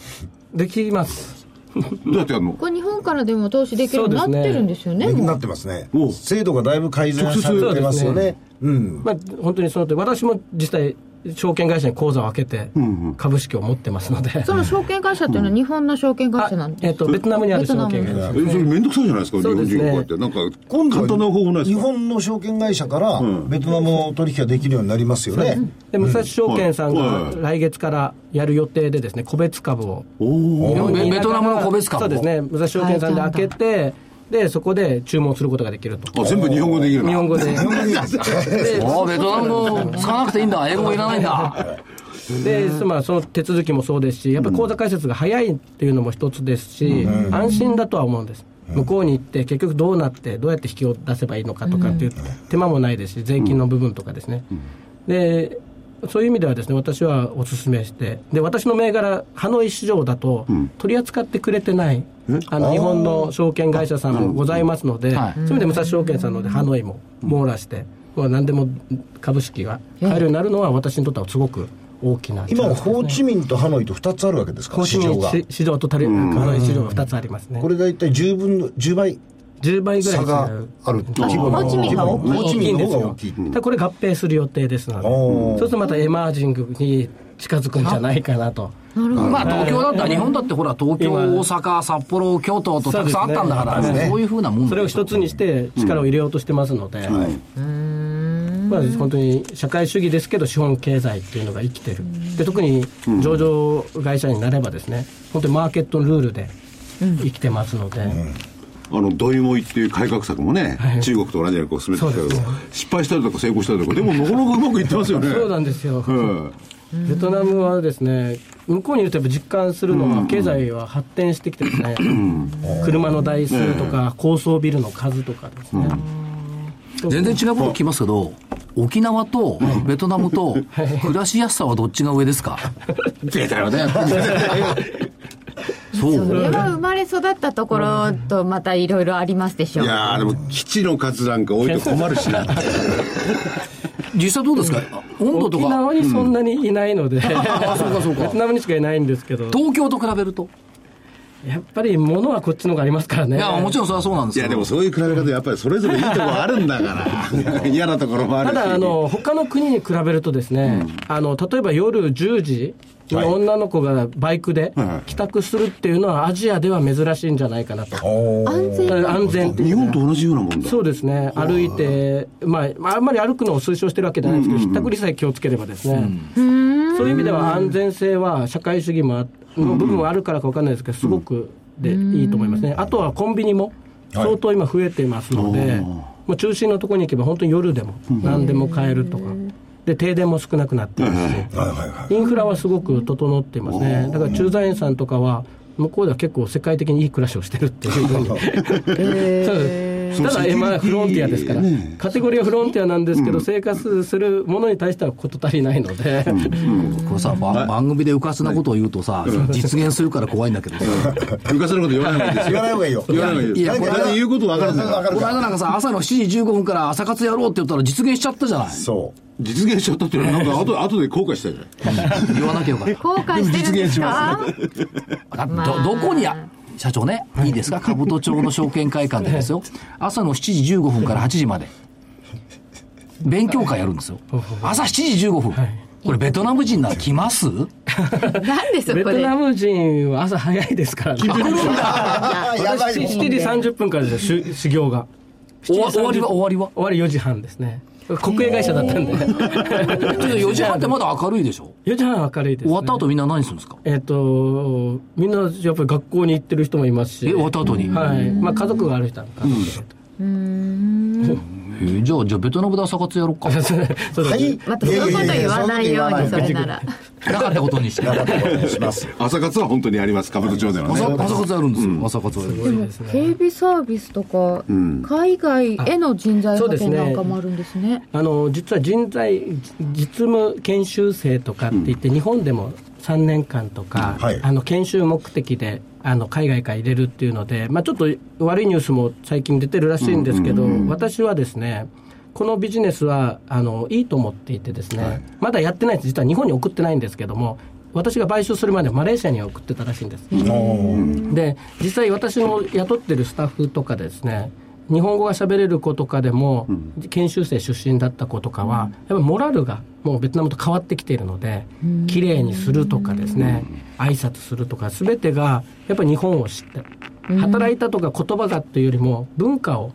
F: できます。
C: どうやってやるの？
E: これ日本からでも投資できるようになってるんですよねもう。
D: なってますね。
C: お
D: 制度がだいぶ改善されてますよね。うん。
F: まあ、本当にその通り私も実際証券会社に口座を開けて株式を持ってますので、
E: その証券会社っていうのは日本の証券会社なんですか、
F: えっとベトナムにある証券会社
C: えそれめんどくさいじゃないですか、
F: すね。
C: 本人がこうやって。なんか、
D: 今度は
C: 簡単な方法ないで
D: 日
C: すか？
D: 本の証券会社からベトナムの取引ができるようになりますよね。
F: で武蔵証券さん
C: はい。
F: が来月からやる予定でですね個別株を。
C: おお。
A: ベベトナムの個別株を。
F: そうですね。武蔵証券さんで開けてでそこで注文することができると。
C: あ、全部日本語できるな
F: 日本語で。で
A: ああ、ベトナム語 使わなくていいんだ。英語いらないんだ。
F: で、まあ、その手続きもそうですし、やっぱり口座開設が早いっていうのも一つですし、安心だとは思うんです。向こうに行って、結局どうなって、どうやって引きを出せばいいのかとかっていう手間もないですし、税金の部分とかですね。でそういう意味ではですね、私はお勧めして、で、私の銘柄、ハノイ市場だと、取り扱ってくれてない、あの、日本の証券会社さんもございますので、
A: はい。
F: そういう意味で武蔵証券さんので、ハノイも網羅して、まあ、何でも株式が買えるようになるのは、私にとってはすごく大きな。
D: 今、ホーチミンとハノイと2つあるわけですか、
F: コーチミン
D: 市場が。
F: 市場とハノイ市場が2つありますね。
D: これ大体10分の、10倍
F: 10倍ぐらい
D: が
F: う。
D: ある規模の。
E: ホーチミンが大きい
D: ホーチミンの方が大
F: 大
D: きい。
F: ただこれ合併する予定ですので、そうするとまたエマージングに近づくんじゃないかなと。
A: まあ東京だったら、日本だってほら、東京、
F: 今
A: 大阪、札幌、京都とたくさんあったんだから、
F: そうですね
A: そういうふうなもん
F: それを一つにして力を入れようとしてますので、まあ、本当に社会主義ですけど資本経済っていうのが生きてる。で特に上場会社になればですね本当にマーケットのルールで生きてますので、
C: あの、ドイモイっていう改革策もね、中国と同じようにこう進めてきたけど失敗したりとか成功したりとか、でもなかなかうまくいってますよね。
F: そうなんですよ、
C: うん。
F: ベトナムはですね向こうにいるとやっぱ実感するのは、経済は発展してきてですね、車の台数とか、高層ビルの数とかですね、
A: 全然違うこと聞きますけど、沖縄とベトナムと暮らしやすさはどっちが上ですか？出たよね。そ
E: そうれは生まれ育ったところとまたいろいろありますでしょ
C: いうやーでも基地の数なんか多いと困るしな。
A: 実際どうですか？温度とか、
F: 沖縄にそんなにいないので、
A: あそうかそうか。
F: ベトナムにしかいないんですけど、
A: 東京と比べると？
F: やっぱり物はこっちの方がありますからね。
A: いや、もちろんそれはそうなんです
C: いや、
A: けど。
C: でもそういう比べ方、やっぱりそれぞれいいところあるんだから。嫌なところもあるし。
F: ただあの、他の国に比べるとですね、あの例えば夜10時に女の子がバイクで
C: はい
F: 帰宅するっていうのは、アジアでは珍しいんじゃないかなと。
E: 安全
F: 安全
C: 日本と同じようなもんだ。
F: そうですね、歩いて、まあ、まああんまり歩くのを推奨してるわけじゃないですけど、ひったくりさえ気をつければですね、そういう意味では安全性は社会主義もあの部分はあるからか分かんないですけど、すごくでいいと思いますね。あとはコンビニも相当今増えてますので、もう中心のところに行けば本当に夜でも何でも買えるとか。で停電も少なくなってますし、
D: はいはいはい。
F: インフラはすごく整っていますね、だから駐在員さんとかは、向こうでは結構世界的にいい暮らしをしてるっていうふうに。そうですただ、えまあ、フロンティアですから、カテゴリーはフロンティアなんですけど、生活するものに対しては事足りないので、
A: これさ、ば番組でうかつなことを言うとさ、実現するから怖いんだけどさ。
C: 昔のこと言わない方がいいですよ。
D: 言わない方がいいよ。
C: 言わない方がいいです。
A: いや
C: だって言うこと分かるんだから。
D: わかるか
A: この間なんかさ、朝の7時15分から朝活やろうって言ったら実現しちゃったじゃない。
D: そう。
C: 実現しちゃったっていうのは、なんか後後で後悔したじゃない。
A: 言わなきゃよかった。
E: 後悔してるんですか？
A: だど、どこにあ、社長ね、い。いですか？兜町の証券会館でですよ。朝の7時15分から8時まで。勉強会やるんですよ。朝7時15分。これベトナム人なら来ます？
E: なんでそ
F: ベ
E: こで
F: トナム人は朝早いですからね、
D: やばい
F: 私7時30分からですよ、修修行が。
A: 終わ終わりは？終わりは？
F: 終わり4時半ですね、国営会社だったんで、
A: ちょっと4時半ってまだ明るいでしょ
F: ？4時半明るいです、ね、
A: 終わった後みんな何するんですか？
F: えっ、と、みんなやっぱり学校に行ってる人もいますし、
A: え、終わった後に？
F: はい、まあ家族がある人は。家族で。
A: えじゃあ、じゃあベトナムで朝活やろうか。
D: はい。
E: またそういうこと言わないようにそれなら
A: なかったことにして。
D: なかったことにします。
C: 朝活は本当にあります、兜町ではね。
A: 朝朝活やるんですよ。朝活はやる。
E: 警備サービスとか、海外への人材派遣なんかもあるんですね
F: あの実は人材実務研修生とかって言って、日本でも3年間とか、
D: はい
F: あの研修目的であの海外から入れるっていうので、まあ、ちょっと悪いニュースも最近出てるらしいんですけど、私はですねこのビジネスはあのいいと思っていてですね、まだやってないです。実は日本に送ってないんですけども私が買収するまでマレーシアには送ってたらしいんです、で実際私の雇ってるスタッフとかですね日本語が喋れる子とかでも、研修生出身だった子とかは、やっぱモラルがもうベトナムと変わってきているので、綺麗にするとかですね、挨拶するとか、すべてがやっぱり日本を知って、働いたとか言葉がっていうよりも、文化を、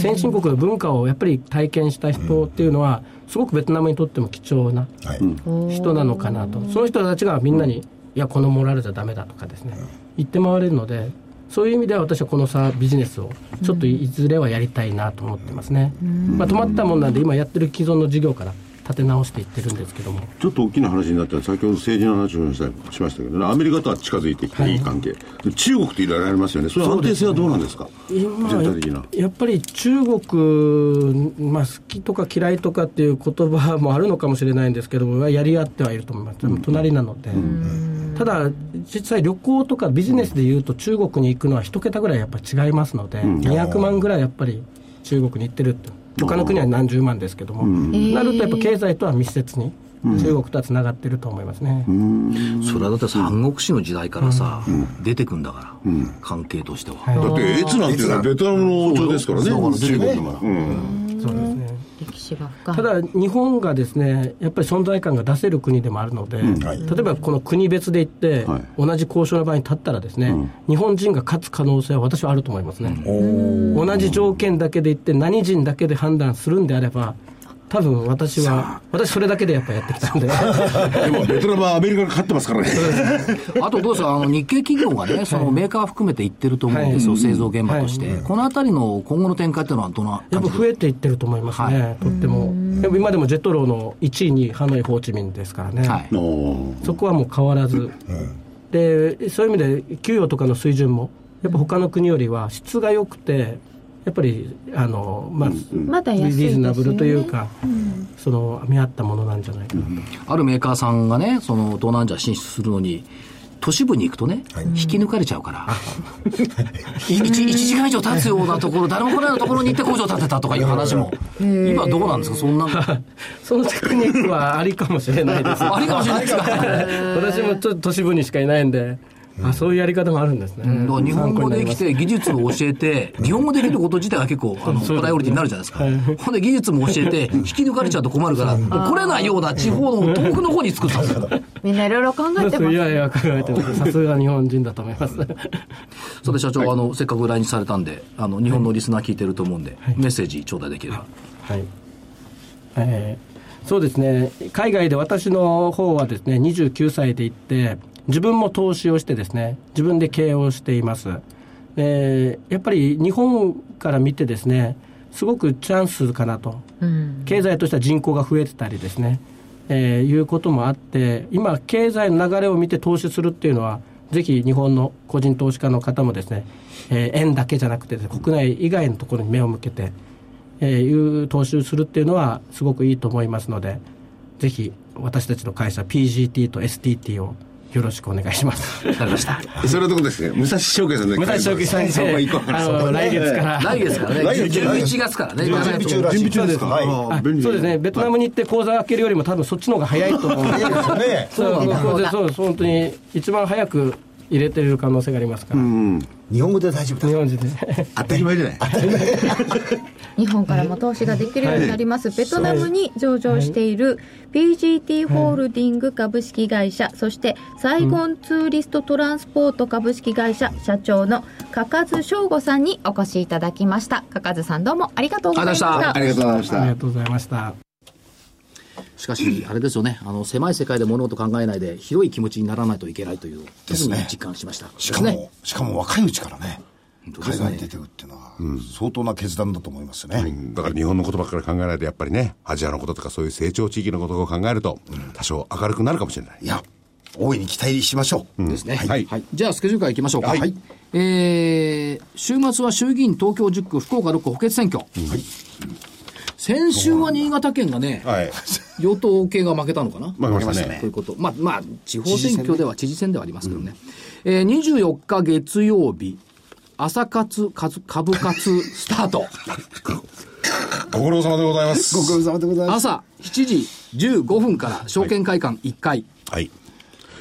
F: 先進国の文化をやっぱり体験した人っていうのは、すごくベトナムにとっても貴重な
D: はい。
F: 人なのかなと、その人たちがみんなに、いや、このモラルじゃダメだとかですね、言って回れるので、そういう意味では私はこのさビジネスをちょっといずれはやりたいなと思ってますね。まあ、止まったもんなんで、今やってる既存の事業から立て直していってるんですけども。
C: ちょっと大きな話になった先ほど政治の話をしましたけどね、アメリカとは近づいてきてい。い関係、で中国といろいろありますよね、それは安定性はどうなんですか、
F: 今
C: 全体的な。
F: やっぱり中国、まあ、好きとか嫌いとかっていう言葉もあるのかもしれないんですけど、やり合ってはいると思います、隣なので、ただ、実際、旅行とかビジネスでいうと、中国に行くのは一桁ぐらいやっぱり違いますので、200万ぐらいやっぱり中国に行ってるって、他の国は何十万ですけども、なるとやっぱ経済とは密接に。中国とはつながってると思いますね。
A: それはだって三国志の時代からさ、出てくんだから、関係としては。
C: だって、越なんていうのはベトナムの王朝ですからね、中国の。うん
F: そうですね。
E: 歴史が深い。
F: ただ、日本がですねやっぱり存在感が出せる国でもあるので、
D: はい。
F: 例えばこの国別で言って、
C: はい。
F: 同じ交渉の場合に立ったらですね、日本人が勝つ可能性は私はあると思いますね。同じ条件だけで言って、何人だけで判断するんであれば、多分私は、私それだけでやっぱやってきたんで。
C: でも、ベトナムはアメリカが勝ってますからね。
A: あとどうですか、あの日系企業がね、そのメーカー含めて行ってると思うんですよ、製造現場として。このあたりの今後の展開っていうのはどんな
F: やっぱ増えていってると思いますね、とっても。でも今でもジェットローの1位にハノイ、ホーチミンですからね。そこはもう変わらず、でそういう意味で給与とかの水準も、やっぱ他の国よりは質が良くて、やっぱりあの、まあ
E: まだ安いですよね。
F: リーズナブルというか、その見合ったものなんじゃないか。なと。
A: あるメーカーさんがね、その東南アジア進出するのに、都市部に行くとね、引き抜かれちゃうから、1, 一時間以上経つようなところ、誰も来ないようなところに行って工場建てたとかいう話も、今どうなんですか、そんな、
F: そのテクニックはありかもしれないです。
A: ありかもしれないですか？
F: 私もちょっと都市部にしかいないんで、あそういうやり方もあるんですね。
A: だから日本語できて技術を教えて、日本語できること自体が結構あのプライオリティになるじゃないですか。ほんで技術も教えて、引き抜かれちゃうと困るから、来れないような地方の遠くの方に作ったんですよ。
E: みんないろいろ考えてます
F: いやいや、考えてます。さすが日本人だと思います。
A: それで社長、あの、せっかく来日されたんで、あの、日本のリスナー聞いてると思うんで、メッセージ頂戴できれば。
F: はい。えーそうですね、海外で私の方はですね、29歳で行って、自分も投資をしてですね、自分で経営をしています。えーやっぱり日本から見てですね、すごくチャンスかなと。経済としては人口が増えてたりですね、えーいうこともあって、今、経済の流れを見て投資するっていうのは、ぜひ日本の個人投資家の方もですね、えー円だけじゃなくてね、国内以外のところに目を向けて、えーいう投資をするっていうのはすごくいいと思いますので、ぜひ私たちの会社 PGT と STT をよろしくお願いします。
A: わかりました。
C: それはどこですね武蔵証券さんで
F: 武蔵証券さんに。
C: そこ行こうかな
F: あの来月から。
A: 来月からね、
D: 来月
A: 11月からね、
D: 準備中らしい
C: 準備中ですか？
D: はい。
F: あ
C: 便利
F: そうですね、ベトナムに行って口座開けるよりも多分そっちの方が早いと思うんで。すけど
D: そうね。
F: そうそうそう本当に一番早く入れてる可能性がありますから、
D: 日本語で大丈夫だ。
F: 日本人で。
C: 当たり前じゃない？
E: 日本からも投資ができるようになります、ベトナムに上場している PGT ホールディング株式会社、そしてサイゴンツーリストトランスポート株式会社社長の加津翔吾さんにお越しいただきました。加津さんどうもありがとうございました。
A: ありがとうございました。
C: ありがとうございました
F: し
A: かし、あれですよね、あの、狭い世界で物事考えないで、広い気持ちにならないといけないという、
D: ですね。
A: 実感しました。
D: しか
A: ですね。
D: も、しかも若いうちからね海外に出てくっていうのは相当な決断だと思いますね、
C: だから日本のことばっかり考えないでやっぱりねアジアのこととかそういう成長地域のことを考えると多少明るくなるかもしれない。
D: いや大いに期待しましょう、
A: ですね。
C: はい。
A: はい。じゃあ、スケジュールからいきましょうか。
D: はい。
A: えー、週末は衆議院東京10区、福岡6区補欠選挙。先週は新潟県がね、
C: はい
A: 与党系が負けたのかな？
C: 負けましたね
A: ということ。まあ、まあ、地方選挙では知事選ではありますけどね。えー、24日月曜日、朝活、株株活スタート。
C: ご苦労様でございます
D: ご苦労様でございます
A: 朝7時15分から証券会館1回。
C: はい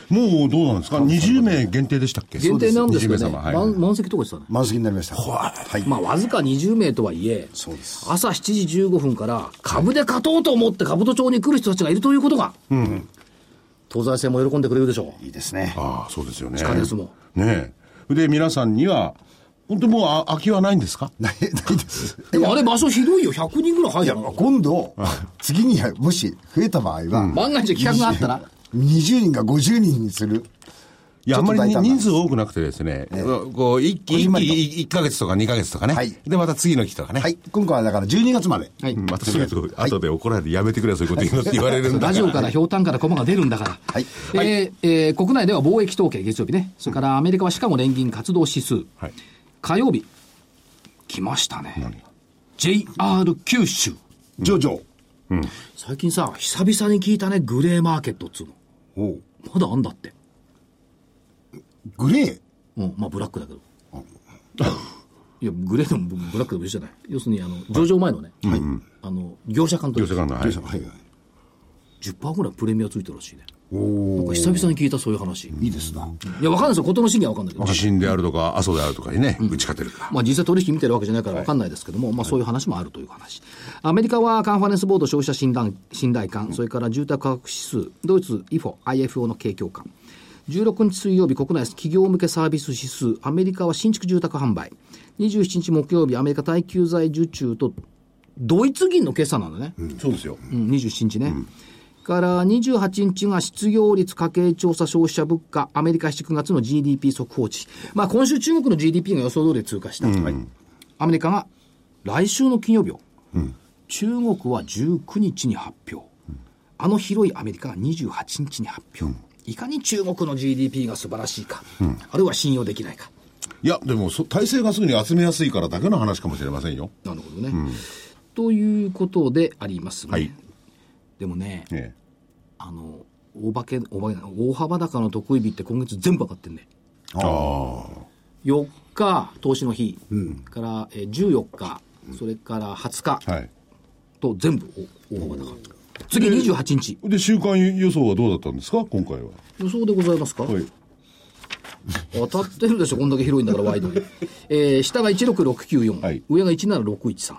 C: もうどうなんですか ?20 名限定でしたっけ？
A: 限定なんですけど
C: 20
A: ね、
C: はい
A: 満満席とか言ってたね。
G: 満席になりました。はい。
A: まあ、わずか20名とはいえ、
G: そうです
A: 朝7時15分から株で勝とうと思って兜町に来る人たちがいるということが、東西線も喜んでくれるでしょう。
G: いいですね。
C: ああ、そうですよね。
A: 地下鉄も。
C: ねえ。で、皆さんには、本当にもうあ空きはないんですか？
G: ない、ないです。
A: でもあれ場所ひどいよ。100人ぐらい入
G: いや、
A: るの。
G: 今度、次にもし増えた場合は、
A: 万が一企画があったら、
G: 20人が50人にする。
C: いや、あんまり人数多くなくてですね、こう、一期、一期、1ヶ月とか2ヶ月とかね。
G: はい
C: で、また次の期とかね。
G: はい。今回はだから12月まで。
A: はい
C: うんまたすぐと、後で怒られてやめてくれ、そういうこと言うのって言われるんだ
A: ラジオからひょうたんからコマが出るんだから。
G: はい
A: えーえー国内では貿易統計月曜日ね。それからアメリカはシカゴ連銀活動指数。
C: はい。
A: 火曜日、来ましたね。JR 九州。
G: 上場。
A: 最近さ、久々に聞いたね、グレーマーケットっつうの。まだあんだって。
G: グレー？
A: うん、まあブラックだけど。いや、グレーでもブラックでも一緒じゃない。要するに、あの、上場前のね、あの、業者間と
C: 業者間の、はい。
G: はい。
A: 10%ぐらいプレミアついてるらしいね。
G: お
A: なんか久々に聞いたそういう話。
G: いいですな。
A: いや、わかんないですよ。ことの真偽はわかんないけど。
C: 地震であるとか、阿蘇であるとかにね、打ち勝てるから。
A: まあ実際取引見てるわけじゃないからわかんないですけども、まあそういう話もあるという話。アメリカはカンファレンスボード消費者信頼信頼感、それから住宅価格指数、ドイツ IFO、IFO の景況感。16日水曜日、国内企業向けサービス指数、アメリカは新築住宅販売。27日木曜日、アメリカ耐久財受注と、ドイツ銀の決算なんだね。
C: そうですよ。
A: うん、27日ね。から28日が失業率家計調査消費者物価、アメリカ7月の GDP 速報値。まあ今週中国の GDP が予想通り通過した。アメリカが来週の金曜日を、中国は19日に発表。あの広いアメリカが28日に発表。いかに中国の GDP が素晴らしいか、あるいは信用できないか。
C: いや、でも、そ体制がすぐに集めやすいからだけの話かもしれませんよ。
A: なるほどね。ということでありますね。
C: はい
A: でもね、
C: え
A: あの、大化け、大化け、大幅高の得意日って今月全部上がってんね。
C: え。あ
A: 4日、投資の日、から、えー14日、それから20日
C: あ。はい。
A: と全部お大幅高。次28日。
C: で、週間予想はどうだったんですか？今回は。
A: 予想でございますか、
C: はい。
A: 当たってるでしょ、こんだけ広いんだから、ワイドに。えー、下が16694、
C: はい
A: 上が17613、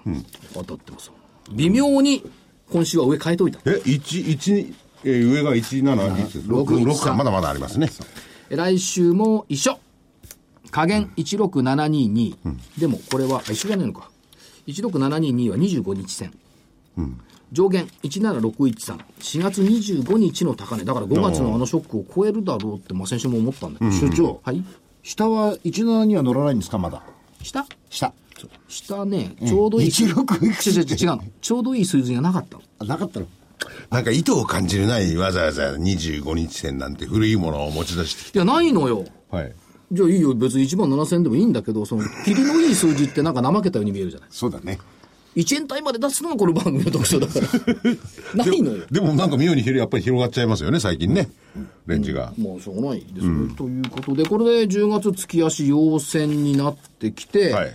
A: 当たってます。微妙に今週は上変えといた。
C: え、一一えー上が17、
A: 六
C: 6か、まだまだありますね。
A: え来週も一緒。加減16722。でもこれは、あ一緒じゃないのか。16722は25日線。上限17613。4月25日の高値。だから5月のあのショックを超えるだろうって、まあ先週も思ったんだけど。
G: 所長、
A: はい。
G: 下は17には乗らないんですか、まだ？
A: 下？
G: 下。
A: 下ね、ちょうどいい。
G: 16いくつ
A: 違う違う違う。ちょうどいい水準がなかったの。
G: あなかったの
C: なんか意図を感じるないわざわざ25日線なんて古いものを持ち出してき
A: いや、ないのよ。
C: て。はい。
A: じゃあいいよ。別に1万7000円でもいいんだけど、その、キリのいい数字ってなんか怠けたように見えるじゃない。
G: そうだね。
A: 1円単位まで出すの？がこの番組の特徴だから。ないのよ。
C: でもなんか妙にやっぱり広がっちゃいますよね、最近ね。レンジが。
A: もうしょうがないですよ、ということで、これで10月月足陽線になってきて、
C: はい。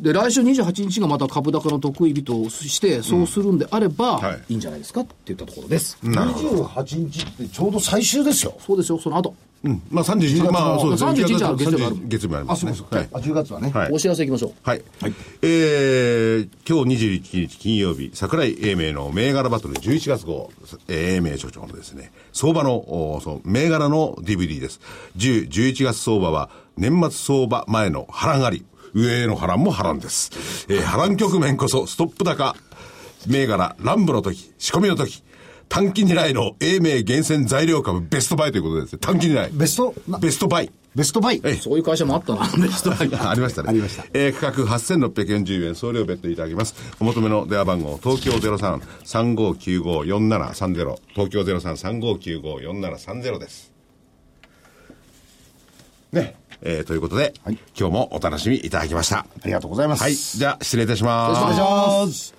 A: で、来週28日がまた株高の得意日として、そうするんであれば、
C: はい
A: いいんじゃないですかって言ったところです。
G: 28日ってちょうど最終ですよ。
A: そうですよ、その後。
C: うん。まあ31、まあそうですね。
A: 31日は月曜日ある
C: 30月曜日ありますね。はい。
G: あ、10月はね。
C: はい
A: お知らせいきましょう。
C: はい。えー、今日21日金曜日、桜井英明の銘柄バトル11月号、えー英明所長のですね、相場の、おそう、銘柄の DVD です。10、11月相場は、年末相場前の波乱あり、上への波乱も波乱です。えー波乱局面こそ、ストップ高、銘柄、乱舞の時、仕込みの時、短期狙いの英明厳選材料株ベストバイということですね。短期狙い。
G: ベスト、な？
C: ベストバイ。
G: ベストバイ？
C: ええ
A: そういう会社もあったな、ベストバイ
C: ありましたね。
G: ありました
C: えー価格8640円、送料別途いただきます。お求めの電話番号、東京03-3595-4730、東京03-3595-4730です。ね。えーということで、今日もお楽しみいただきました。
G: ありがとうございます。
C: はい。じゃあ、失礼いたします。
G: お願いします。